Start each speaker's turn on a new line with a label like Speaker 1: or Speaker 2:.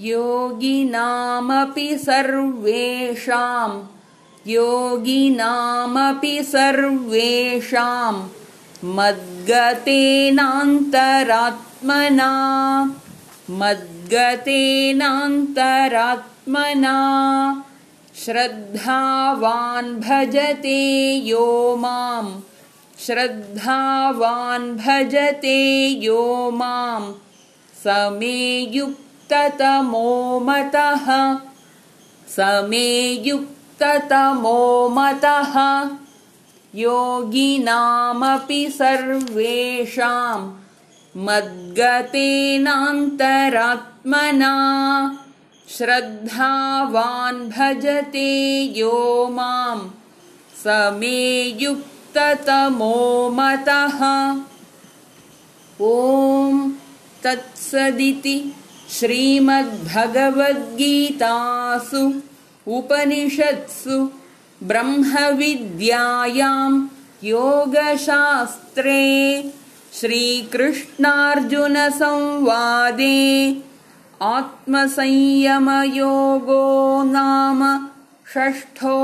Speaker 1: योगिनामपि सर्वेषां योगिनामपि सर्वेषां मद्गतेनान्तरात्मना मद्गतेनान्तरात्मना। श्रद्धावान् भजते यो मां श्रद्धावान् भजते यो मां। समे युक्ततमो मतः समे युक्ततमो मतः योगिनामपि सर्वेषां मद्गतेनान्तरात्मना। श्रद्धावान् भजते यो मां समे युक्ततमो मतः ॐ तत्सदिति श्रीमद्भगवद्गीतासु उपनिषत्सु ब्रह्मविद्यायां योगशास्त्रे श्रीकृष्णार्जुनसंवादे आत्मसंयमयोगो नाम षष्ठोऽध्यायः